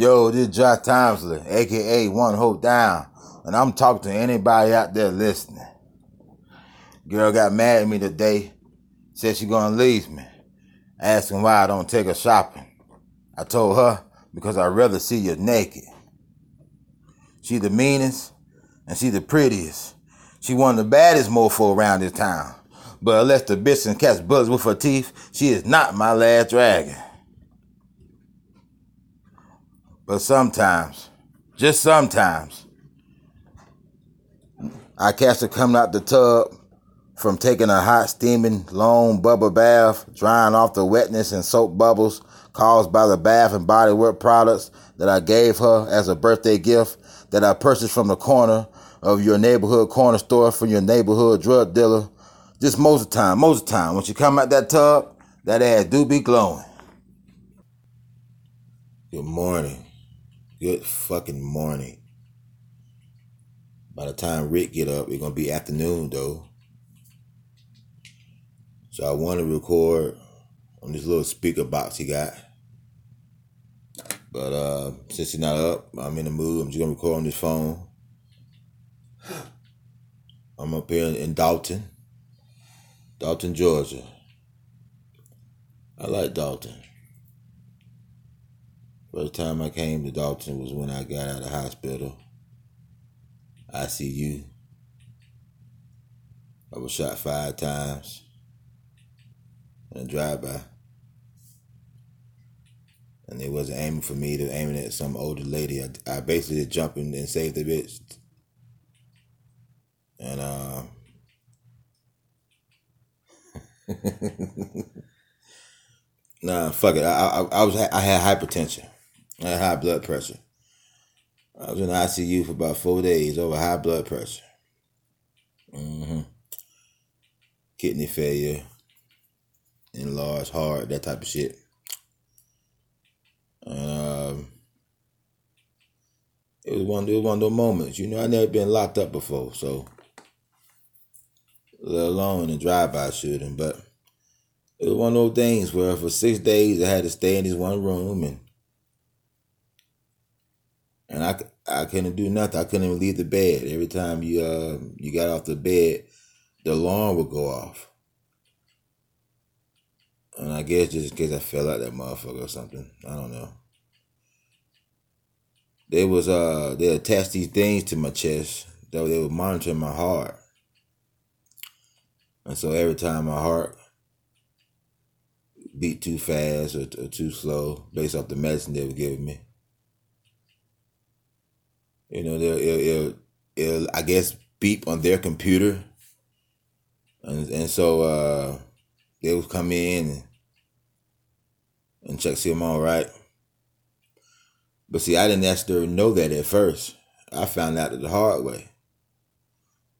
Yo, this is Josh Timesley, aka One Hope Down, and I'm talking to anybody out there listening. Girl got mad at me today, said she gonna leave me, asking why I don't take her shopping. I told her because I'd rather see you naked. She the meanest and she the prettiest. She one of the baddest mofo around this town. But unless the bitch can catch bullets with her teeth, she is not my last dragon. But sometimes, just sometimes, I catch her coming out the tub from taking a hot, steaming, long bubble bath, drying off the wetness and soap bubbles caused by the bath and body work products that I gave her as a birthday gift that I purchased from the corner of your neighborhood corner store from your neighborhood drug dealer. Just most of the time, most of the time, when she come out that tub, that ass do be glowing. Good morning. Good fucking morning. By the time Rick get up, it's gonna be afternoon though. So I want to record on this little speaker box he got. But uh since he's not up, I'm in the mood. I'm just gonna record on this phone. I'm up here in Dalton, Dalton, Georgia. I like Dalton. First time I came to Dalton was when I got out of hospital. ICU. I was shot five times in a drive-by. And they wasn't aiming for me, they were aiming at some older lady. I, I basically jumped and saved the bitch. And uh Nah, fuck it. I, I I was I had hypertension. Had high blood pressure. I was in the ICU for about four days over high blood pressure. Mm-hmm. Kidney failure, enlarged heart, that type of shit. And um, it was one. It was one of those moments. You know, I never been locked up before, so let alone a drive-by shooting. But it was one of those things where for six days I had to stay in this one room and and I, I couldn't do nothing. I couldn't even leave the bed. Every time you uh you got off the bed, the alarm would go off. And I guess just in case I fell out that motherfucker or something. I don't know. They was uh they attached these things to my chest that they were monitoring my heart. And so every time my heart beat too fast or, or too slow, based off the medicine they were giving me, you know, they'll it'll, it'll, I guess beep on their computer, and and so uh, they would come in and, and check see I'm all right. But see, I didn't necessarily know that at first. I found out the hard way.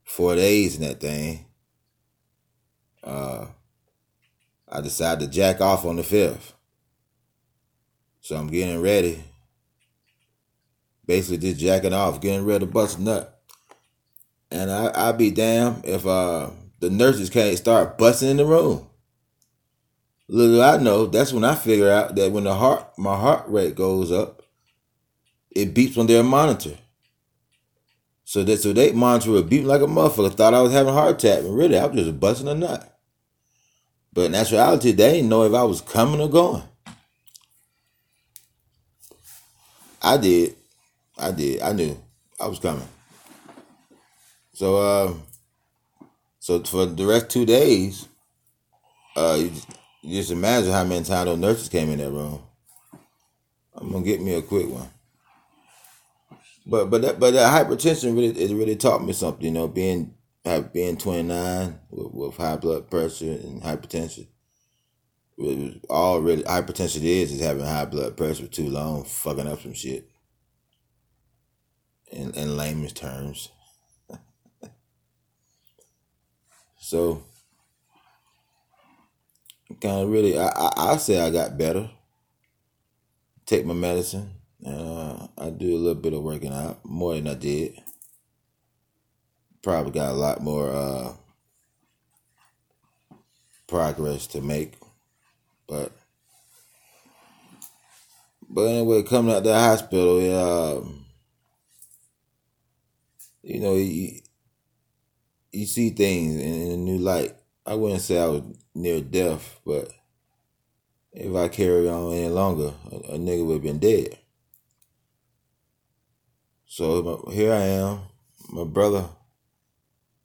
Four days in that thing. Uh, I decided to jack off on the fifth. So I'm getting ready. Basically just jacking off, getting ready to bust a nut. And I I'd be damn if uh the nurses can't start busting in the room. Little I know, that's when I figure out that when the heart my heart rate goes up, it beeps on their monitor. So that so they monitor a beep like a motherfucker. Thought I was having a heart attack, but really I was just busting a nut. But in actuality, they didn't know if I was coming or going. I did. I did. I knew I was coming. So uh, so for the rest two days, uh, you, you just imagine how many times those nurses came in that room. I'm gonna get me a quick one. But but that but that hypertension really it really taught me something. You know, being being 29 with, with high blood pressure and hypertension. All really hypertension is is having high blood pressure too long, fucking up some shit. In in layman's terms. So kind of really, I, I I say I got better. Take my medicine. Uh, I do a little bit of working out more than I did. Probably got a lot more uh, progress to make, but but anyway, coming out the hospital, uh, you know, you, you see things in, a new light. I wouldn't say I was near death, but if I carried on any longer, a, a nigga would have been dead. So here I am, my brother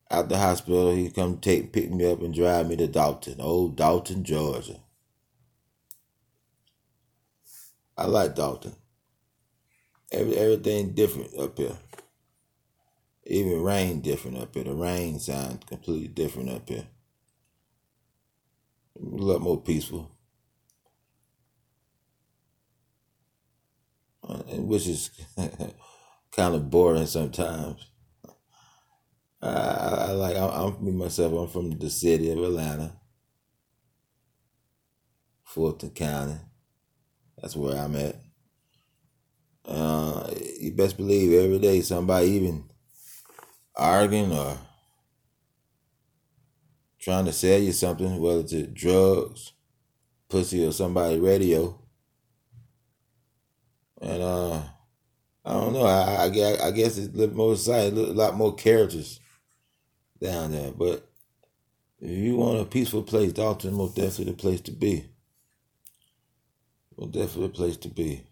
out the hospital. He come take pick me up and drive me to Dalton, old Dalton, Georgia. I like Dalton. Every everything different up here. Even rain different up here. The rain sounds completely different up here. A lot more peaceful. Uh, which is kind of boring sometimes. I, I, like I'm, I'm me myself. I'm from the city of Atlanta, Fulton County. That's where I'm at. Uh, you best believe every day somebody even arguing or trying to sell you something, whether it's drugs, pussy, or somebody radio. And uh, I don't know. I, I, guess, I guess it's a little more exciting, a lot more characters down there. But if you want a peaceful place, Dalton most definitely the place to be. Most definitely a place to be.